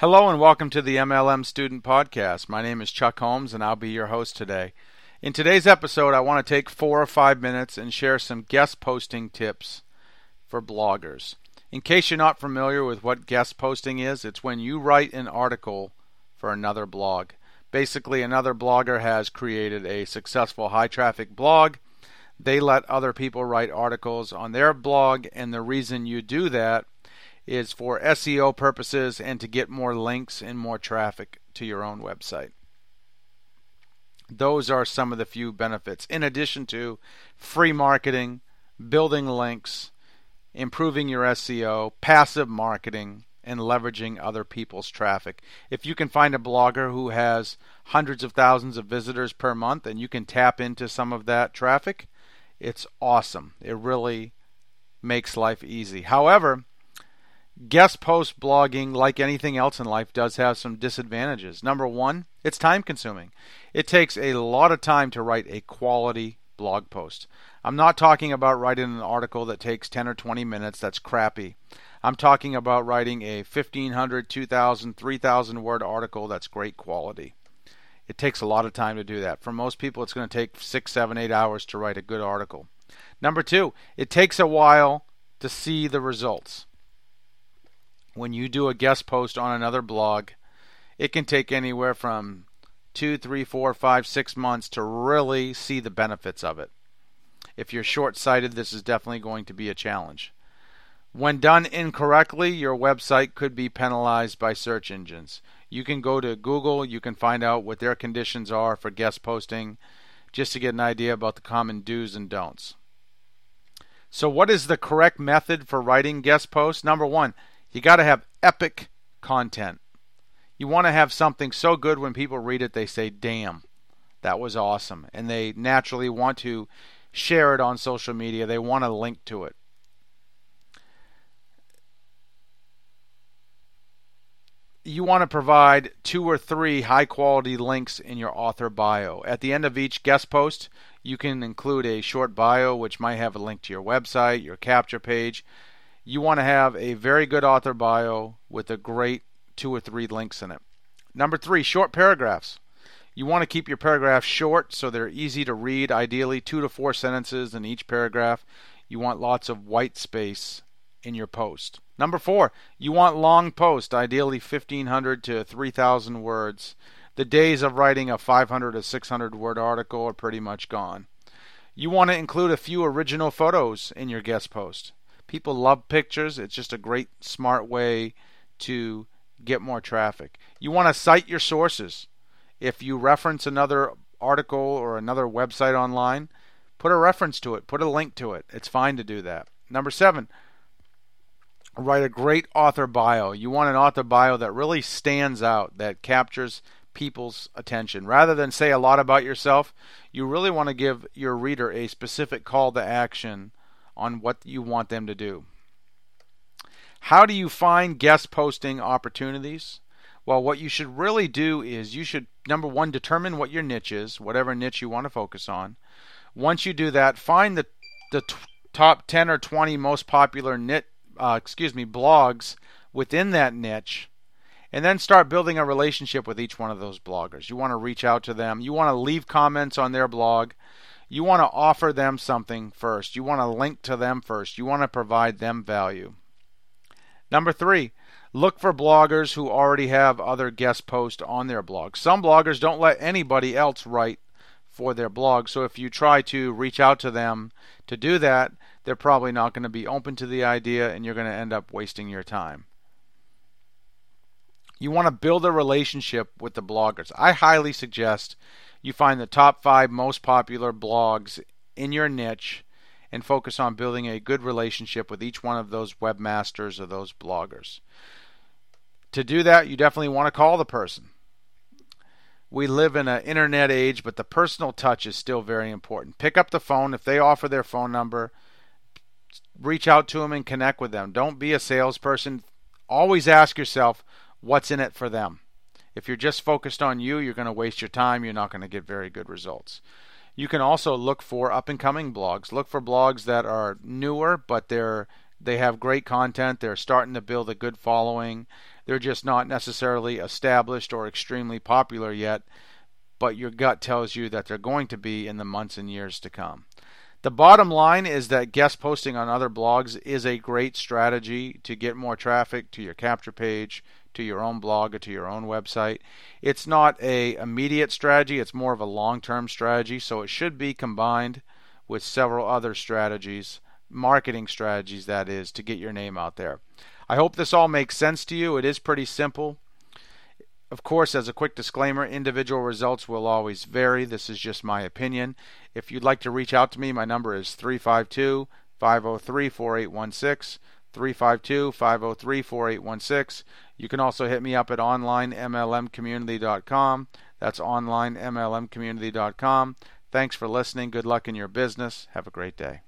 Hello and welcome to the MLM Student Podcast. My name is Chuck Holmes and I'll be your host today. In today's episode, I want to take four or five minutes and share some guest posting tips for bloggers. In case you're not familiar with what guest posting is, it's when you write an article for another blog. Basically, another blogger has created a successful high traffic blog. They let other people write articles on their blog, and the reason you do that is for SEO purposes and to get more links and more traffic to your own website. Those are some of the few benefits, in addition to free marketing, building links, improving your SEO, passive marketing, and leveraging other people's traffic. If you can find a blogger who has hundreds of thousands of visitors per month and you can tap into some of that traffic, it's awesome. It really makes life easy. However, guest post blogging, like anything else in life, does have some disadvantages. Number one, it's time consuming. It takes a lot of time to write a quality blog post. I'm not talking about writing an article that takes 10 or 20 minutes that's crappy. I'm talking about writing a 1500, 2000, 3000 word article that's great quality. It takes a lot of time to do that. For most people, it's going to take six, seven, eight hours to write a good article. Number two, it takes a while to see the results when you do a guest post on another blog, it can take anywhere from two, three, four, five, six months to really see the benefits of it. If you're short sighted, this is definitely going to be a challenge. When done incorrectly, your website could be penalized by search engines. You can go to Google, you can find out what their conditions are for guest posting, just to get an idea about the common do's and don'ts. So, what is the correct method for writing guest posts? Number one, you got to have epic content. You want to have something so good when people read it, they say, damn, that was awesome. And they naturally want to share it on social media, they want to link to it. you want to provide two or three high quality links in your author bio. At the end of each guest post, you can include a short bio which might have a link to your website, your capture page, you want to have a very good author bio with a great two or three links in it. Number three, short paragraphs. You want to keep your paragraphs short so they're easy to read, ideally two to four sentences in each paragraph. You want lots of white space in your post. Number four, you want long posts, ideally 1500 to 3000 words. The days of writing a 500 to 600 word article are pretty much gone. You want to include a few original photos in your guest post. People love pictures. It's just a great, smart way to get more traffic. You want to cite your sources. If you reference another article or another website online, put a reference to it, put a link to it. It's fine to do that. Number seven, write a great author bio. You want an author bio that really stands out, that captures people's attention. Rather than say a lot about yourself, you really want to give your reader a specific call to action on what you want them to do. How do you find guest posting opportunities? Well, what you should really do is you should, number one, determine what your niche is, whatever niche you want to focus on. Once you do that, find the, the t- top 10 or 20 most popular knit, uh, excuse me, blogs within that niche and then start building a relationship with each one of those bloggers. You want to reach out to them. You want to leave comments on their blog you want to offer them something first. You want to link to them first. You want to provide them value. Number three, look for bloggers who already have other guest posts on their blog. Some bloggers don't let anybody else write for their blog, so if you try to reach out to them to do that, they're probably not going to be open to the idea and you're going to end up wasting your time. You want to build a relationship with the bloggers. I highly suggest you find the top five most popular blogs in your niche and focus on building a good relationship with each one of those webmasters or those bloggers. To do that, you definitely want to call the person. We live in an internet age, but the personal touch is still very important. Pick up the phone if they offer their phone number. Reach out to them and connect with them. Don't be a salesperson. Always ask yourself, what's in it for them? If you're just focused on you, you're going to waste your time. You're not going to get very good results. You can also look for up and coming blogs. Look for blogs that are newer, but they're they have great content. They're starting to build a good following. They're just not necessarily established or extremely popular yet, but your gut tells you that they're going to be in the months and years to come. The bottom line is that guest posting on other blogs is a great strategy to get more traffic to your capture page, to your own blog, or to your own website. It's not a immediate strategy, it's more of a long-term strategy, so it should be combined with several other strategies, marketing strategies that is, to get your name out there. I hope this all makes sense to you. It is pretty simple. Of course, as a quick disclaimer, individual results will always vary. This is just my opinion. If you'd like to reach out to me, my number is 352 503 4816. 352 503 4816. You can also hit me up at onlinemlmcommunity.com. That's onlinemlmcommunity.com. Thanks for listening. Good luck in your business. Have a great day.